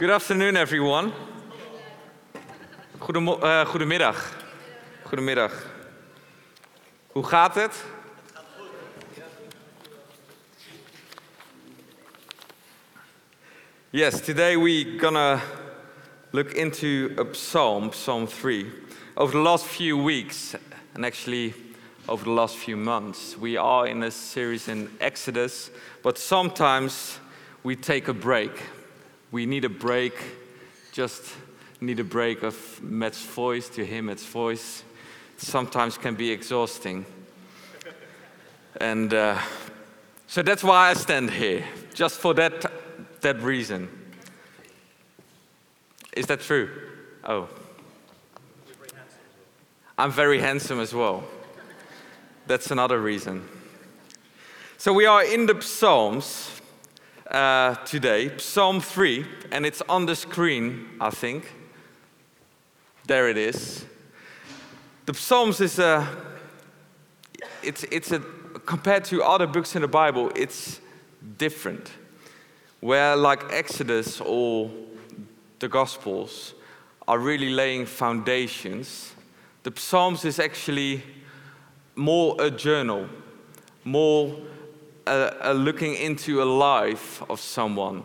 Good afternoon, everyone. Goedemo uh, goedemiddag. Goedemiddag. Hoe gaat het? Yes, today we're gonna look into a psalm, Psalm 3. Over the last few weeks, and actually over the last few months, we are in a series in Exodus, but sometimes we take a break. We need a break, just need a break of Matt's voice to him, Matt's voice. Sometimes can be exhausting. And uh, so that's why I stand here, just for that that reason. Is that true? Oh. I'm very handsome as well. That's another reason. So we are in the Psalms uh, today, Psalm 3, and it's on the screen, I think. There it is. The Psalms is a, it's, it's a, compared to other books in the Bible, it's different where, like Exodus or the Gospels, are really laying foundations, the Psalms is actually more a journal, more a, a looking into a life of someone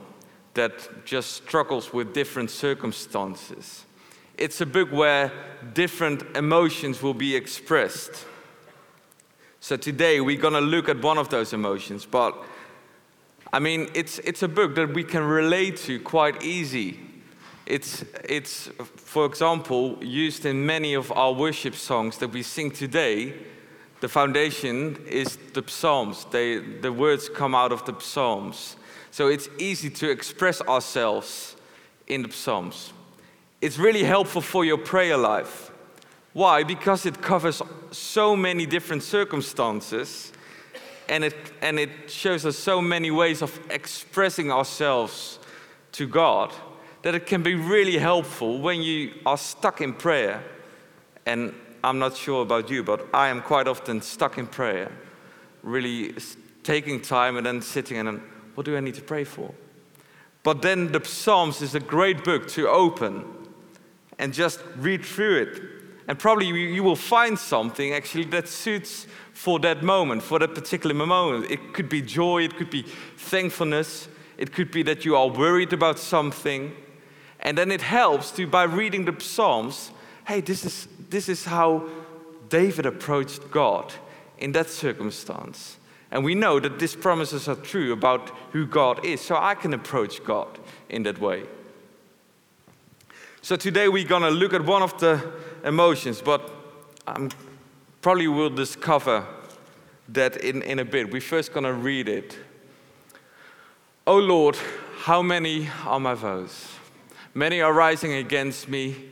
that just struggles with different circumstances. It's a book where different emotions will be expressed. So today we're going to look at one of those emotions, but I mean, it's, it's a book that we can relate to quite easy. It's, it's, for example, used in many of our worship songs that we sing today. The foundation is the Psalms. They, the words come out of the Psalms. So it's easy to express ourselves in the Psalms. It's really helpful for your prayer life. Why? Because it covers so many different circumstances and it, and it shows us so many ways of expressing ourselves to God that it can be really helpful when you are stuck in prayer. And I'm not sure about you, but I am quite often stuck in prayer, really taking time and then sitting and what do I need to pray for? But then the Psalms is a great book to open and just read through it. And probably you will find something actually that suits for that moment, for that particular moment. It could be joy, it could be thankfulness, it could be that you are worried about something. And then it helps to, by reading the Psalms, hey, this is, this is how David approached God in that circumstance. And we know that these promises are true about who God is, so I can approach God in that way. So today we're going to look at one of the emotions, but I'm probably will discover that in, in a bit. We're first going to read it. Oh Lord, how many are my foes? Many are rising against me.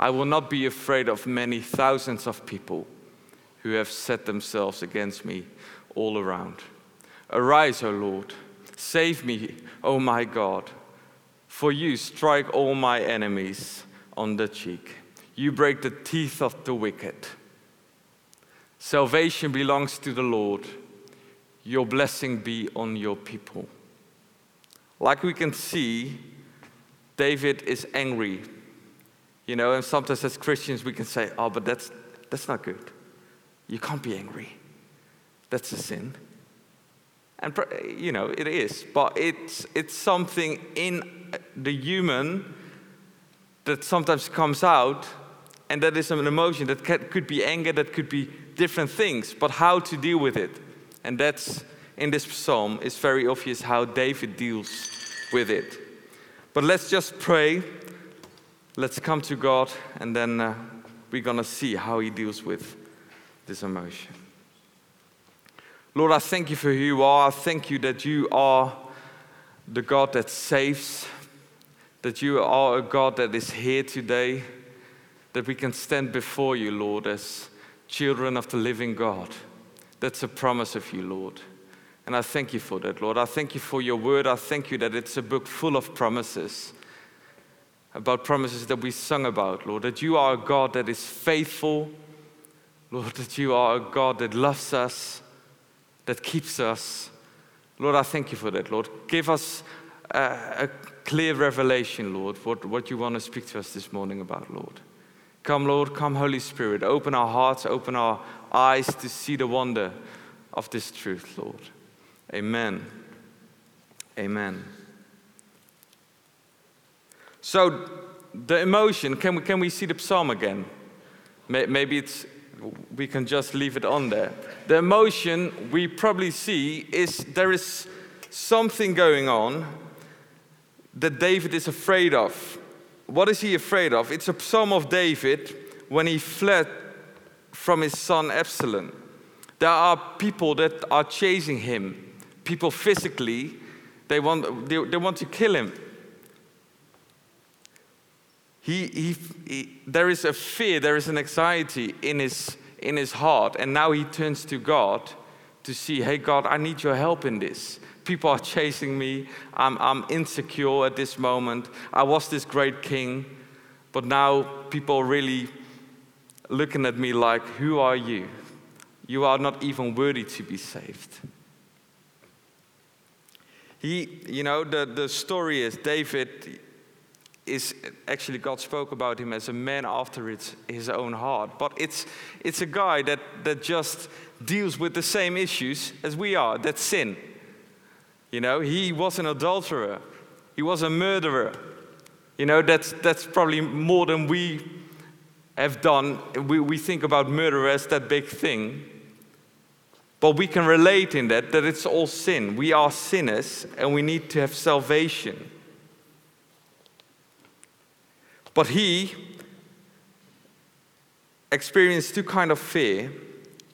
I will not be afraid of many thousands of people who have set themselves against me all around. Arise, O Lord, save me, O my God, for you strike all my enemies on the cheek. You break the teeth of the wicked. Salvation belongs to the Lord. Your blessing be on your people. Like we can see, David is angry. You know, and sometimes as Christians we can say, oh, but that's, that's not good. You can't be angry. That's a sin. And, you know, it is. But it's, it's something in the human that sometimes comes out, and that is an emotion that could be anger, that could be different things, but how to deal with it. And that's in this psalm, it's very obvious how David deals with it. But let's just pray. Let's come to God, and then uh, we're going to see how He deals with this emotion. Lord, I thank you for who you are. I thank you that you are the God that saves, that you are a God that is here today, that we can stand before you, Lord, as children of the living God. That's a promise of you, Lord. And I thank you for that, Lord. I thank you for your word. I thank you that it's a book full of promises, about promises that we sung about, Lord, that you are a God that is faithful, Lord, that you are a God that loves us, that keeps us. Lord, I thank you for that, Lord. Give us a, a clear revelation, Lord, what, what you want to speak to us this morning about, Lord. Come, Lord, come, Holy Spirit. Open our hearts, open our eyes to see the wonder of this truth, Lord. Amen. Amen. So, the emotion, can we, can we see the psalm again? Maybe it's, we can just leave it on there. The emotion we probably see is there is something going on that David is afraid of. What is he afraid of? It's a psalm of David when he fled from his son Absalom. There are people that are chasing him, people physically, they want, they, they want to kill him. He, he, he, there is a fear, there is an anxiety in his, in his heart, and now he turns to God to see, hey, God, I need your help in this. People are chasing me. I'm, I'm insecure at this moment. I was this great king, but now people are really looking at me like, Who are you? You are not even worthy to be saved. He, you know, the, the story is David is actually God spoke about him as a man after his, own heart. But it's, it's a guy that, that just deals with the same issues as we are that's sin. You know, he was an adulterer, he was a murderer. You know, that's, that's probably more than we have done. We, we think about murder as that big thing. But we can relate in that, that it's all sin. We are sinners and we need to have salvation. But he experienced two kind of fear,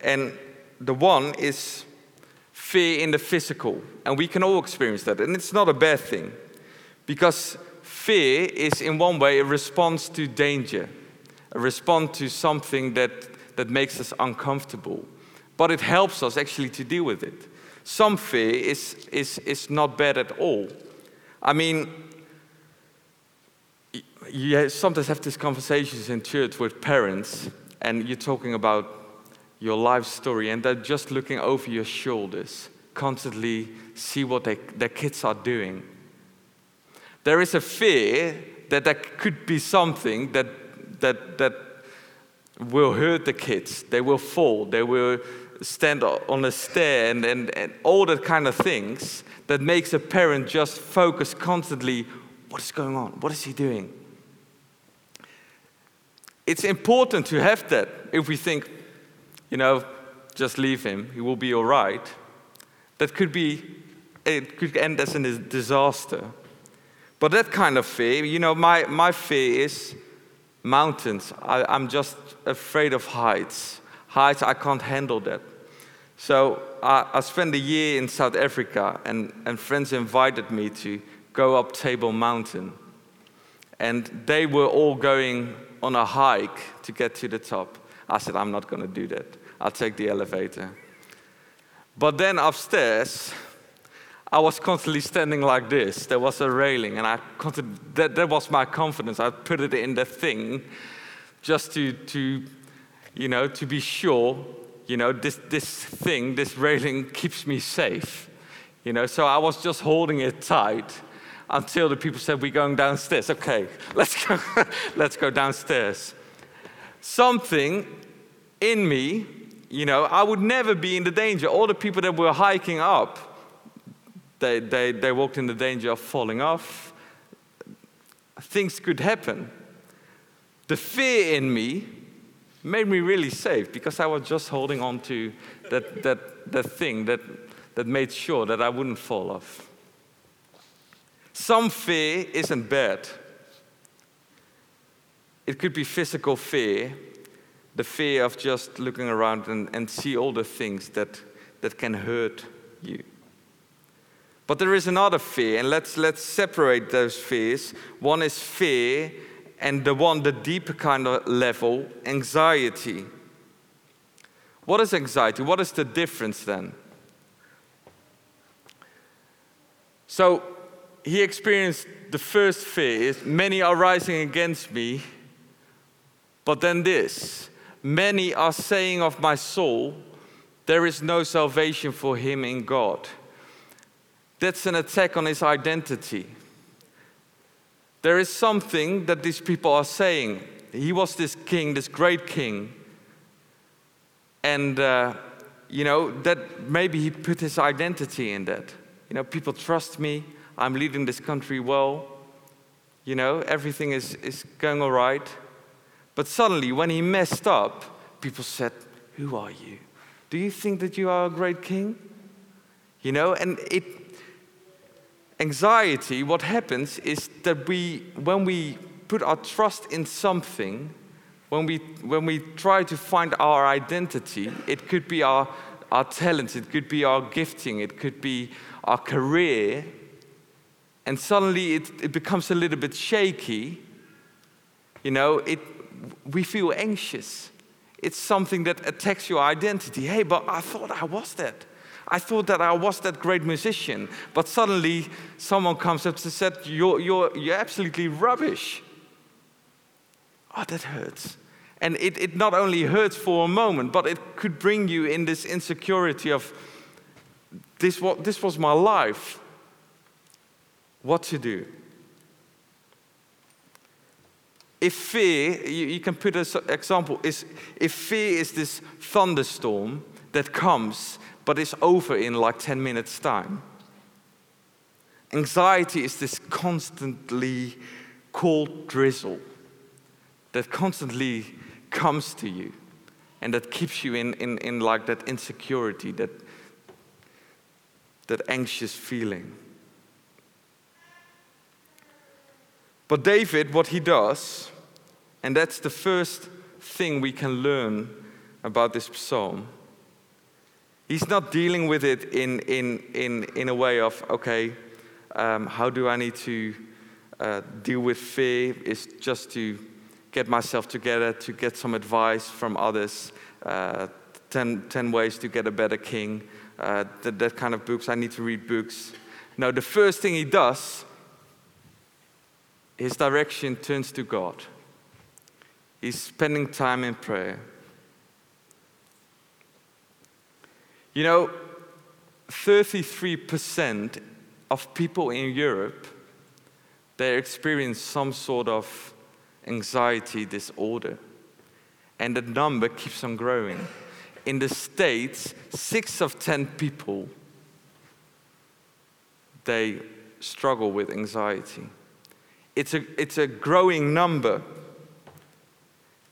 and the one is fear in the physical, and we can all experience that, and it's not a bad thing, because fear is in one way a response to danger, a response to something that, that makes us uncomfortable, but it helps us actually to deal with it. Some fear is, is, is not bad at all. I mean, you sometimes have these conversations in church with parents, and you're talking about your life story, and they're just looking over your shoulders, constantly see what they, their kids are doing. There is a fear that there could be something that, that, that will hurt the kids. They will fall, they will stand on a stair, and, and, and all that kind of things that makes a parent just focus constantly what is going on? What is he doing? It's important to have that if we think, you know, just leave him, he will be all right. That could be, it could end as a disaster. But that kind of fear, you know, my, my fear is mountains. I, I'm just afraid of heights. Heights, I can't handle that. So I, I spent a year in South Africa, and, and friends invited me to go up Table Mountain. And they were all going on a hike to get to the top. I said, I'm not going to do that. I'll take the elevator. But then upstairs, I was constantly standing like this. There was a railing, and I that, that was my confidence. I put it in the thing just to, to, you know, to be sure, you know, this, this thing, this railing keeps me safe. You know, so I was just holding it tight until the people said, We're going downstairs. Okay, let's go, let's go downstairs. Something in me, you know, I would never be in the danger. All the people that were hiking up, they, they, they walked in the danger of falling off. Things could happen. The fear in me made me really safe because I was just holding on to that, that, that thing that, that made sure that I wouldn't fall off. Some fear isn't bad. It could be physical fear, the fear of just looking around and, and see all the things that, that can hurt you. But there is another fear, and let's, let's separate those fears. One is fear, and the one, the deeper kind of level, anxiety. What is anxiety? What is the difference then? So he experienced the first fear many are rising against me, but then this many are saying of my soul, there is no salvation for him in God. That's an attack on his identity. There is something that these people are saying. He was this king, this great king. And, uh, you know, that maybe he put his identity in that. You know, people trust me. I'm leading this country well. You know, everything is, is going all right. But suddenly, when he messed up, people said, Who are you? Do you think that you are a great king? You know, and it, anxiety, what happens is that we, when we put our trust in something, when we, when we try to find our identity, it could be our, our talents, it could be our gifting, it could be our career, and suddenly it, it becomes a little bit shaky, you know, it, we feel anxious. It's something that attacks your identity. Hey, but I thought I was that. I thought that I was that great musician. But suddenly someone comes up and said, You're, you're, you're absolutely rubbish. Oh, that hurts. And it, it not only hurts for a moment, but it could bring you in this insecurity of this, this was my life. What to do? If fear, you, you can put an example, is if fear is this thunderstorm that comes but is over in like 10 minutes' time. Anxiety is this constantly cold drizzle that constantly comes to you and that keeps you in, in, in like that insecurity, that, that anxious feeling. But David, what he does, and that's the first thing we can learn about this psalm, he's not dealing with it in, in, in, in a way of, okay, um, how do I need to uh, deal with fear? Is just to get myself together, to get some advice from others, uh, 10, 10 ways to get a better king, uh, that, that kind of books. I need to read books. Now, the first thing he does his direction turns to God. He's spending time in prayer. You know, 33% of people in Europe they experience some sort of anxiety disorder. And the number keeps on growing. In the States, 6 of 10 people they struggle with anxiety it's a, it's a growing number.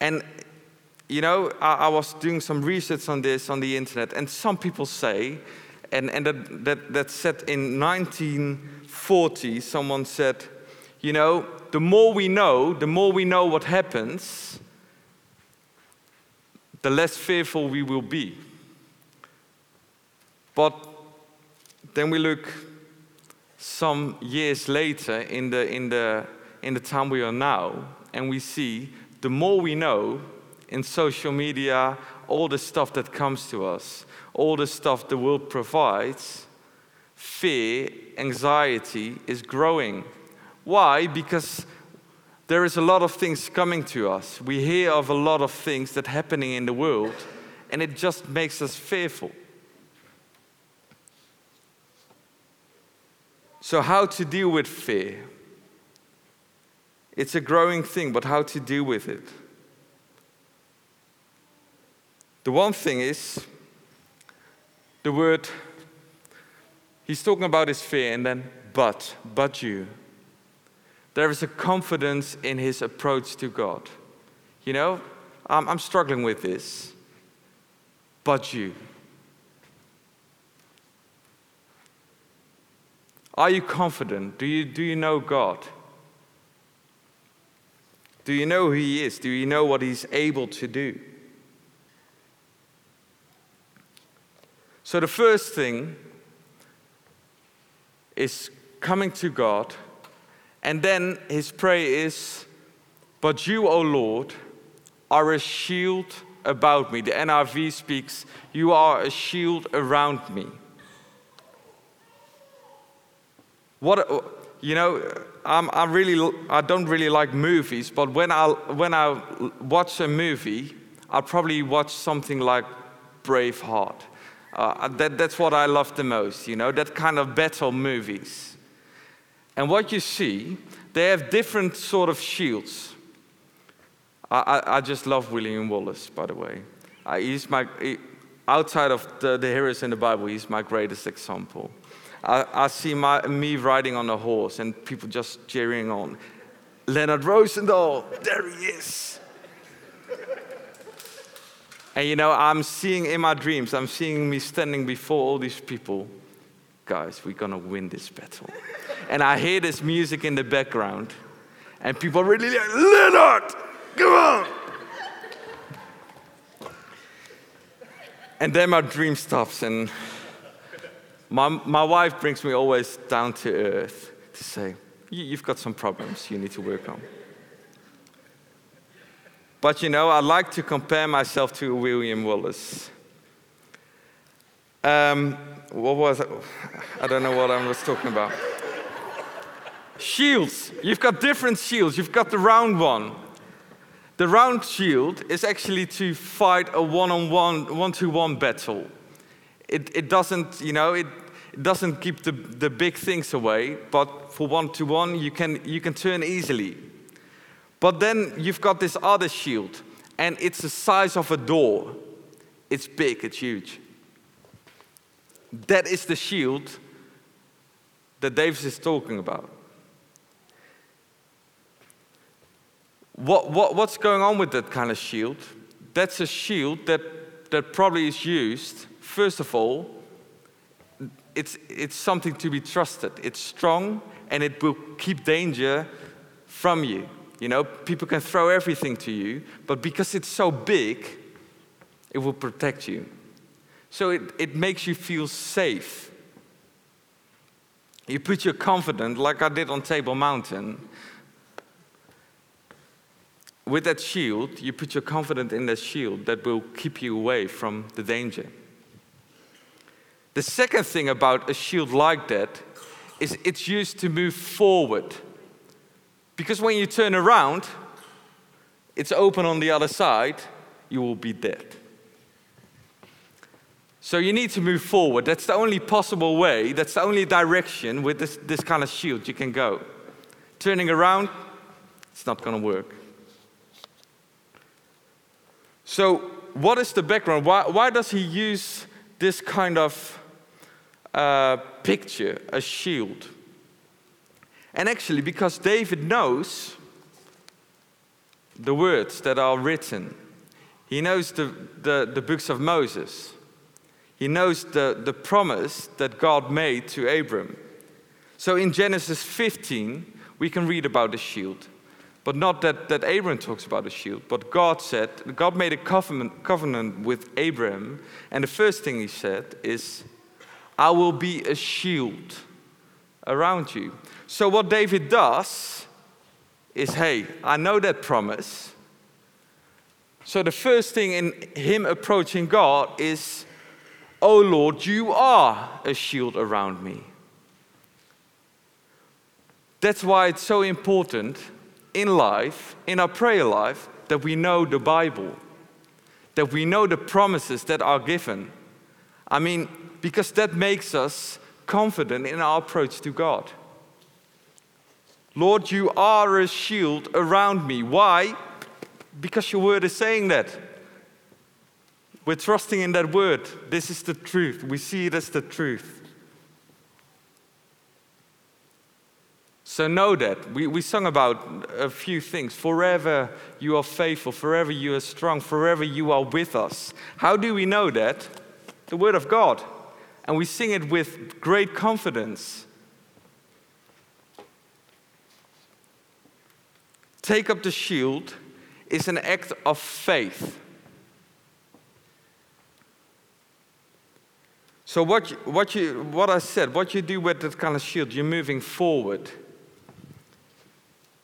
And, you know, I, I, was doing some research on this on the internet, and some people say, and, and that, that, that said in 1940, someone said, you know, the more we know, the more we know what happens, the less fearful we will be. But then we look some years later in the, in the, in the time we are now, and we see the more we know in social media, all the stuff that comes to us, all the stuff the world provides, fear, anxiety is growing. Why? Because there is a lot of things coming to us. We hear of a lot of things that happening in the world, and it just makes us fearful. So, how to deal with fear? It's a growing thing, but how to deal with it? The one thing is the word, he's talking about his fear, and then, but, but you. There is a confidence in his approach to God. You know, I'm, I'm struggling with this, but you. Are you confident? Do you, do you know God? Do you know who He is? Do you know what He's able to do? So, the first thing is coming to God, and then his prayer is, But you, O Lord, are a shield about me. The NIV speaks, You are a shield around me. What, you know, I'm, I'm really, I don't really like movies, but when I, when I watch a movie, I'll probably watch something like Braveheart. Uh, that, that's what I love the most, you know, that kind of battle movies. And what you see, they have different sort of shields. I, I, I just love William Wallace, by the way. Uh, he's my, he, outside of the, the heroes in the Bible, he's my greatest example. I, I see my, me riding on a horse and people just cheering on. Leonard Rosendahl, there he is. and you know, I'm seeing in my dreams, I'm seeing me standing before all these people. Guys, we're gonna win this battle. and I hear this music in the background, and people are really like, Leonard, come on. and then my dream stops, and my, my wife brings me always down to earth to say, You've got some problems you need to work on. But you know, I like to compare myself to William Wallace. Um, what was? I don't know what I was talking about. Shields. You've got different shields. You've got the round one. The round shield is actually to fight a one on one, one to one battle. It, it doesn't, you know, it, it doesn't keep the, the big things away, but for one to one, you can, you can turn easily. But then you've got this other shield, and it's the size of a door. It's big, it's huge. That is the shield that David is talking about. What, what, what's going on with that kind of shield? That's a shield that, that probably is used, first of all, it's, it's something to be trusted. It's strong and it will keep danger from you. You know, people can throw everything to you, but because it's so big, it will protect you. So it, it makes you feel safe. You put your confidence, like I did on Table Mountain, with that shield, you put your confidence in that shield that will keep you away from the danger. The second thing about a shield like that is it's used to move forward. Because when you turn around, it's open on the other side, you will be dead. So you need to move forward. That's the only possible way, that's the only direction with this, this kind of shield you can go. Turning around, it's not going to work. So, what is the background? Why, why does he use this kind of uh, picture, a shield. And actually, because David knows the words that are written, he knows the, the, the books of Moses, he knows the, the promise that God made to Abram. So in Genesis 15, we can read about the shield. But not that, that Abram talks about a shield, but God said, God made a covenant, covenant with Abram, and the first thing he said is, I will be a shield around you. So, what David does is hey, I know that promise. So, the first thing in him approaching God is, Oh Lord, you are a shield around me. That's why it's so important in life, in our prayer life, that we know the Bible, that we know the promises that are given. I mean, because that makes us confident in our approach to God. Lord, you are a shield around me. Why? Because your word is saying that. We're trusting in that word. This is the truth. We see it as the truth. So know that. We, we sung about a few things. Forever you are faithful, forever you are strong, forever you are with us. How do we know that? The Word of God and we sing it with great confidence. Take up the shield is an act of faith. So what what you what I said, what you do with that kind of shield, you're moving forward.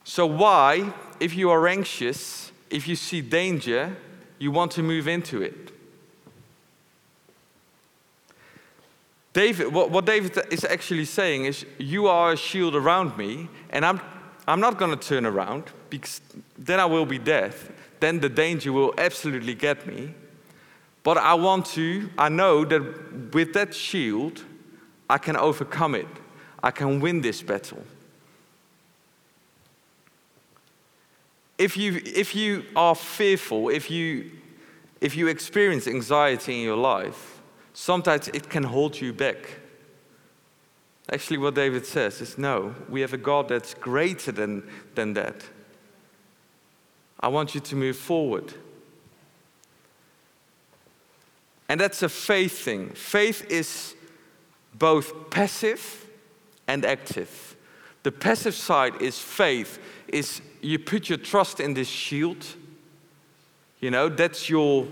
So why, if you are anxious, if you see danger, you want to move into it? David, what, what David is actually saying is, You are a shield around me, and I'm, I'm not going to turn around because then I will be death. Then the danger will absolutely get me. But I want to, I know that with that shield, I can overcome it. I can win this battle. If you, if you are fearful, if you, if you experience anxiety in your life, sometimes it can hold you back. Actually, what David says is no, we have a God that's greater than, than that. I want you to move forward. And that's a faith thing. Faith is both passive and active. The passive side is faith, is you put your trust in this shield. You know, that's your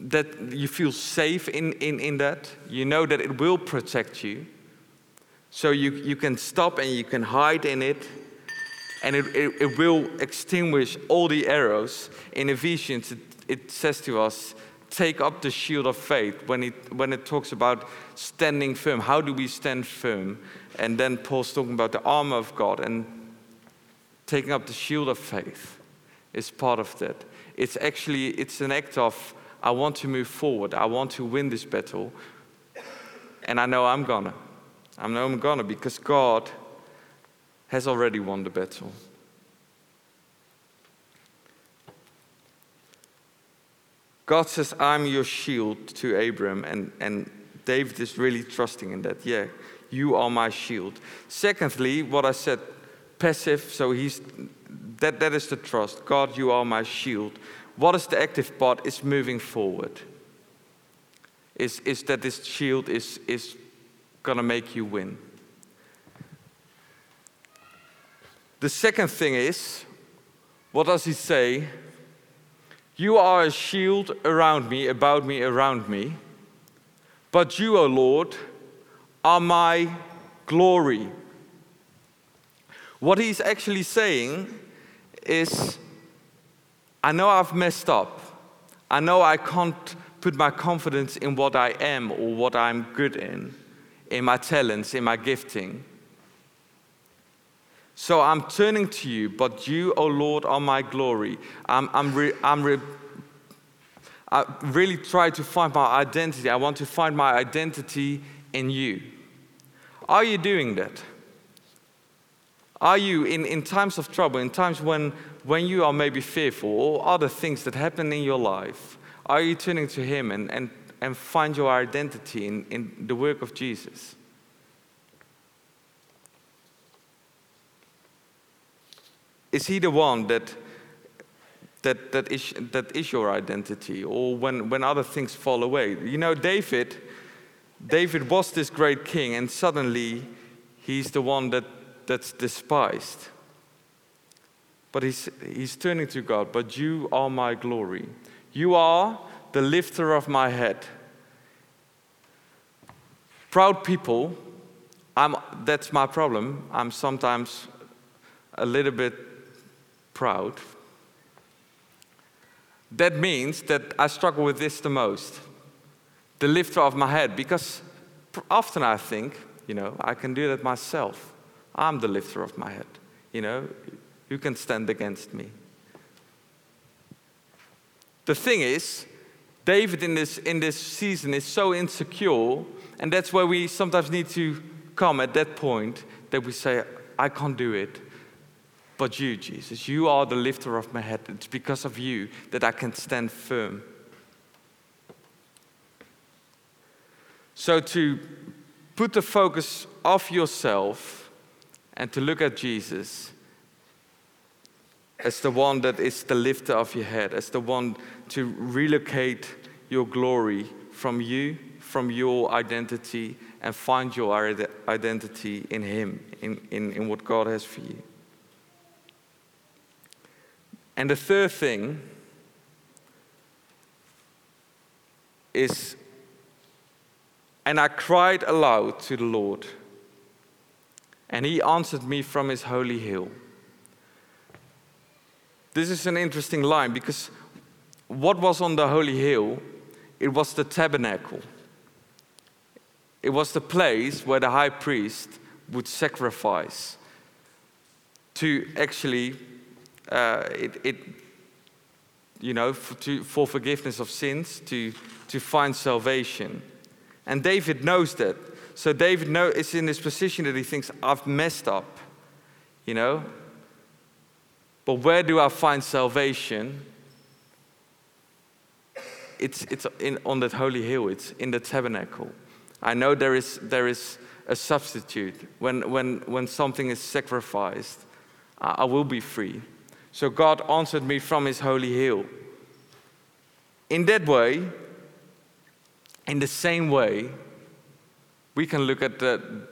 that you feel safe in, in, in that. You know that it will protect you. So you, you can stop and you can hide in it. And it, it, it will extinguish all the arrows. In Ephesians, it, it says to us, take up the shield of faith when it, when it talks about standing firm. How do we stand firm? And then Paul's talking about the armor of God and taking up the shield of faith is part of that. It's actually it's an act of I want to move forward. I want to win this battle. And I know I'm gonna. I know I'm gonna because God has already won the battle. God says, I'm your shield to Abram, and, and David is really trusting in that. Yeah, you are my shield. Secondly, what I said, passive, so he's that, that is the trust. God, you are my shield. What is the active part? Is moving forward. Is, is that this shield is, is going to make you win. The second thing is, what does he say? You are a shield around me, about me, around me. But you, O Lord, are my glory. What he's actually saying is I know I've messed up. I know I can't put my confidence in what I am or what I'm good in, in my talents, in my gifting. So I'm turning to you, but you, O oh Lord, are my glory. I'm, I'm, re, I'm re, I really try to find my identity. I want to find my identity in you. Are you doing that? Are you, in, in times of trouble, in times when, when you are maybe fearful or other things that happen in your life, are you turning to Him and, and, and find your identity in, in the work of Jesus? Is He the one that, that, that, is, that is your identity? Or when, when other things fall away? You know, David, David was this great king, and suddenly he's the one that, that's despised. But he's, he's turning to God, but you are my glory. You are the lifter of my head. Proud people, I'm, that's my problem. I'm sometimes a little bit proud. That means that I struggle with this the most the lifter of my head, because often I think, you know, I can do that myself. I'm the lifter of my head. You know, who can stand against me? The thing is, David in this, in this season is so insecure, and that's where we sometimes need to come at that point that we say, I can't do it. But you, Jesus, you are the lifter of my head. It's because of you that I can stand firm. So, to put the focus off yourself and to look at Jesus as the one that is the lifter of your head, as the one to relocate your glory from you, from your identity, and find your identity in Him, in, in, in what God has for you. And the third thing is And I cried aloud to the Lord, and he answered me from his holy hill. This is an interesting line because what was on the holy hill? It was the tabernacle. It was the place where the high priest would sacrifice to actually, uh, it, it, you know, for, to, for forgiveness of sins, to, to find salvation. And David knows that. So David know, is in this position that he thinks, I've messed up, you know? But where do I find salvation? It's, it's in, on that holy hill, it's in the tabernacle. I know there is, there is a substitute. When, when, when something is sacrificed, I will be free. So God answered me from his holy hill. In that way, in the same way, we can look at the,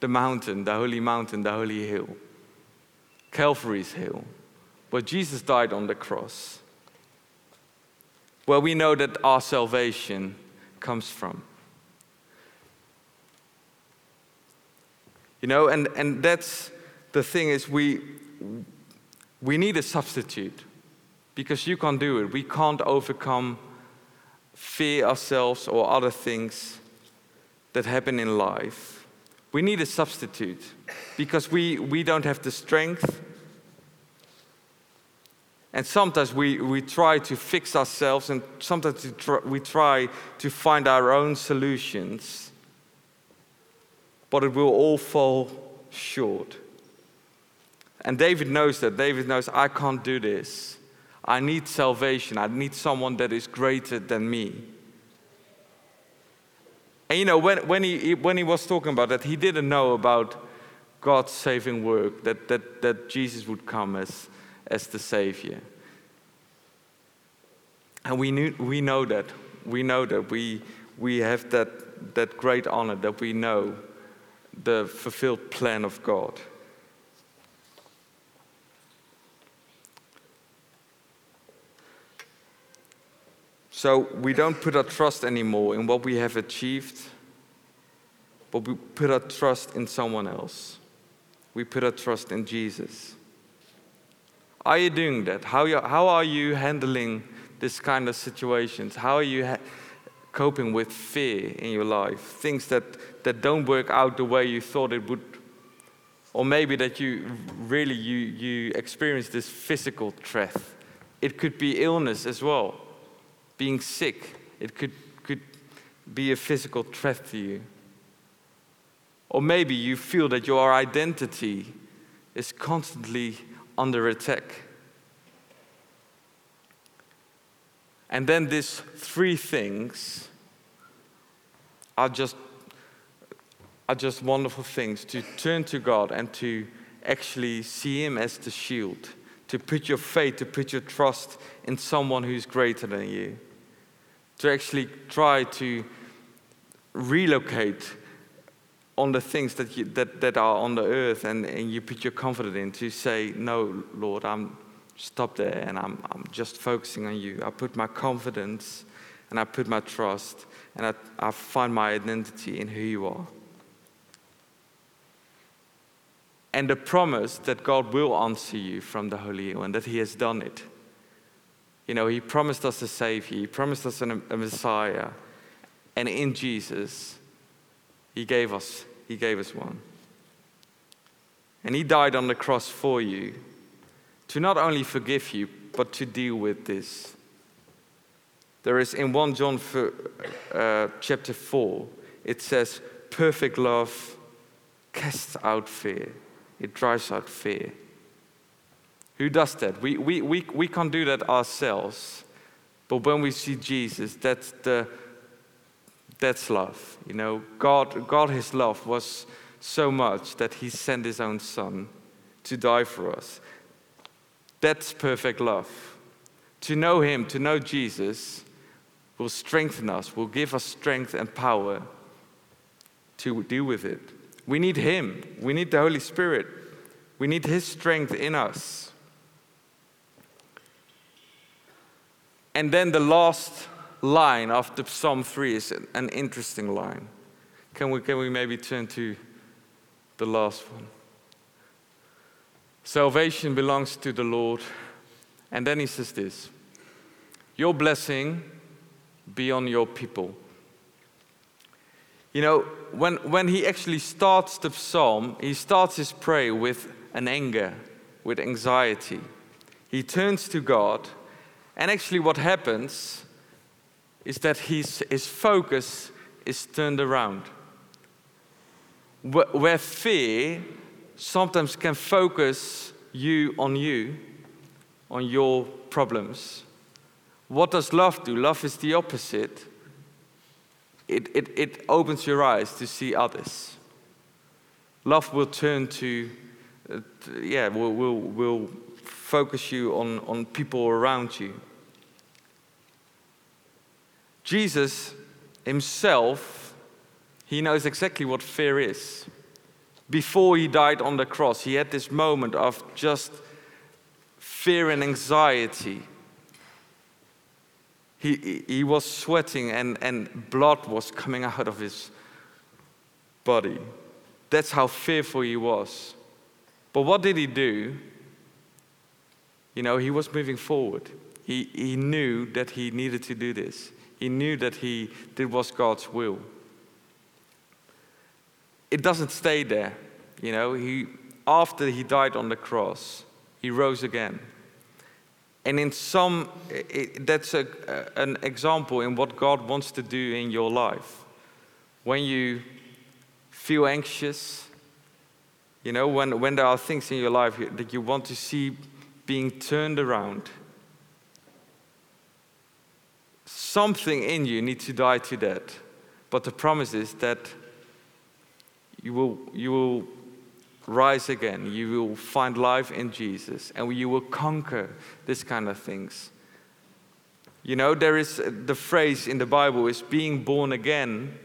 the mountain, the holy mountain, the holy hill, Calvary's hill, where Jesus died on the cross, where we know that our salvation comes from. You know, and, and that's the thing is we, we need a substitute because you can't do it. We can't overcome fear ourselves or other things that happen in life. We need a substitute because we, we don't have the strength. And sometimes we, we try to fix ourselves, and sometimes we try, to find our own solutions, but it will all fall short. And David knows that. David knows, I can't do this. I need salvation. I need someone that is greater than me. And you know, when, when, he, when he was talking about that, he didn't know about God's saving work, that, that, that Jesus would come as, as the Savior. And we, knew, we know that. We know that. We, we have that, that great honor that we know the fulfilled plan of God. So we don't put our trust anymore in what we have achieved, but we put our trust in someone else. We put our trust in Jesus. Are you doing that? How, you, how are you handling this kind of situations? How are you ha- coping with fear in your life? Things that, that don't work out the way you thought it would. Or maybe that you really you, you experience this physical threat. It could be illness as well being sick. It could, could be a physical threat to you. Or maybe you feel that your identity is constantly under attack. And then these three things are just, are just wonderful things to turn to God and to actually see Him as the shield, to put your faith, to put your trust in someone who's greater than you to actually try to relocate on the things that, you, that, that are on the earth and, and you put your confidence in to say, No, Lord, I'm stop there and I'm, I'm just focusing on you. I put my confidence and I put my trust and I, I find my identity in who you are. And the promise that God will answer you from the Holy and that He has done it. You know, He promised us a Savior, He promised us a Messiah. And in Jesus, He gave us, He gave us one. And He died on the cross for you to not only forgive you, but to deal with this. There is in 1 John uh, chapter 4, it says, Perfect love casts out fear, it drives out fear. Who does that? We, we, we, we can't do that ourselves. But when we see Jesus, that's, the, that's love. You know, God, God, His love was so much that He sent His own Son to die for us. That's perfect love. To know Him, to know Jesus, will strengthen us, will give us strength and power to deal with it. We need Him. We need the Holy Spirit. We need His strength in us. And then the last line the Psalm 3 is an interesting line. Can we, can we maybe turn to the last one? Salvation belongs to the Lord. And then he says this Your blessing be on your people. You know, when, when he actually starts the psalm, he starts his prayer with an anger, with anxiety. He turns to God, and actually, what happens is that his, his focus is turned around. Where fear sometimes can focus you on you, on your problems, what does love do? Love is the opposite. It, it, it opens your eyes to see others. Love will turn to, uh, yeah, will, will, will focus you on, on people around you. Jesus himself, he knows exactly what fear is. Before he died on the cross, he had this moment of just fear and anxiety. He, he was sweating and, and blood was coming out of his body. That's how fearful he was. But what did he do? You know, he was moving forward. He, he knew that he needed to do this. He knew that he did was God's will. It doesn't stay there. You know, he, after he died on the cross, he rose again. And in some, it, that's a, an example in what God wants to do in your life. When you feel anxious, you know, when, when there are things in your life that you want to see being turned around, something in you needs to die to that. But the promise is that you will, you will rise again. You will find life in Jesus and you will conquer this kind of things. You know, there is the phrase in the Bible is being born again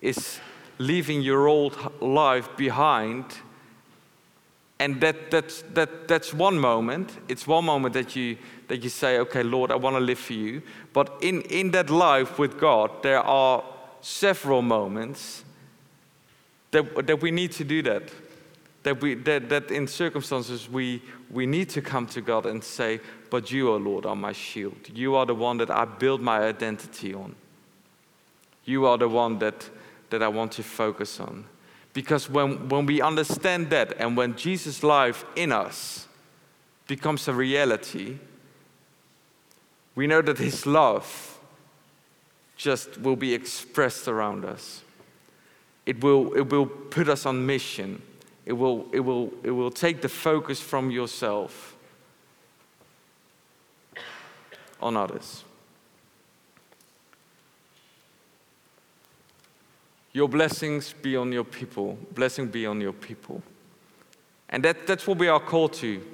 is leaving your old life behind. And that, that's, that, that's one moment. It's one moment that you, that you say, okay, Lord, I want to live for you. But in, in that life with God, there are several moments that, that we need to do that that, we, that, that in circumstances we, we need to come to God and say, But you, O Lord, are my shield. You are the one that I build my identity on. You are the one that, that I want to focus on. Because when, when we understand that and when Jesus' life in us becomes a reality, we know that his love just will be expressed around us. It will, it will put us on mission it will, it will, it will take the focus from yourself on others. Your blessings be on your people. Blessing be on your people. And that, that's what we are called to.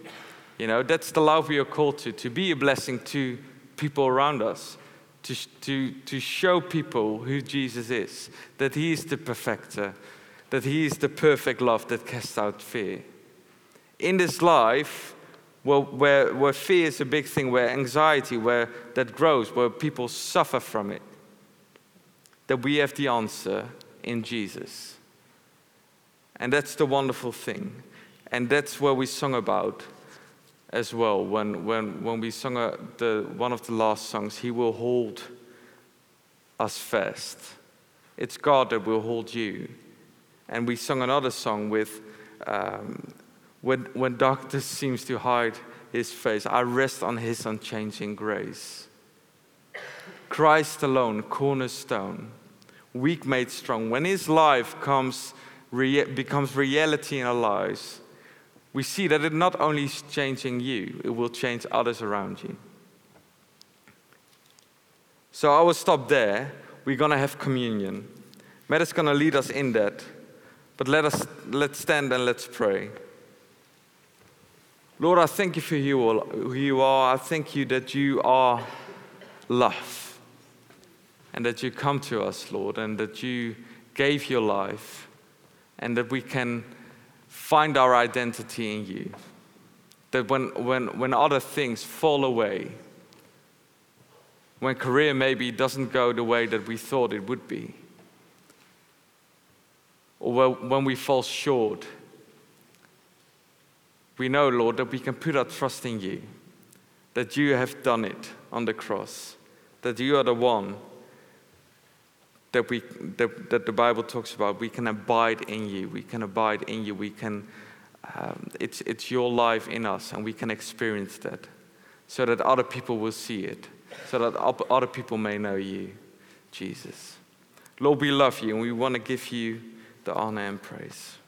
You know, that's the love we are called to, to be a blessing to people around us, to, to, to show people who Jesus is, that He is the perfecter, that He is the perfect love that casts out fear. In this life, where, where, where fear is a big thing, where anxiety, where that grows, where people suffer from it, that we have the answer in Jesus. And that's the wonderful thing. And that's what we sung about as well when, when, when we sung a, the, one of the last songs, He will hold us fast. It's God that will hold you. And we sung another song with um, when, when darkness seems to hide his face, I rest on his unchanging grace. Christ alone, cornerstone, weak made strong. When his life comes, rea- becomes reality in our lives, we see that it not only is changing you, it will change others around you. So I will stop there. We're going to have communion. Matt is going to lead us in that. But let us let's stand and let's pray. Lord, I thank you for who you are. I thank you that you are love and that you come to us, Lord, and that you gave your life and that we can find our identity in you. That when, when, when other things fall away, when career maybe doesn't go the way that we thought it would be, or when we fall short, we know, Lord, that we can put our trust in you, that you have done it on the cross, that you are the one that, we, that, that the Bible talks about. We can abide in you. We can abide in you. We can, um, it's, it's your life in us, and we can experience that so that other people will see it, so that other people may know you, Jesus. Lord, we love you, and we want to give you the honor and praise.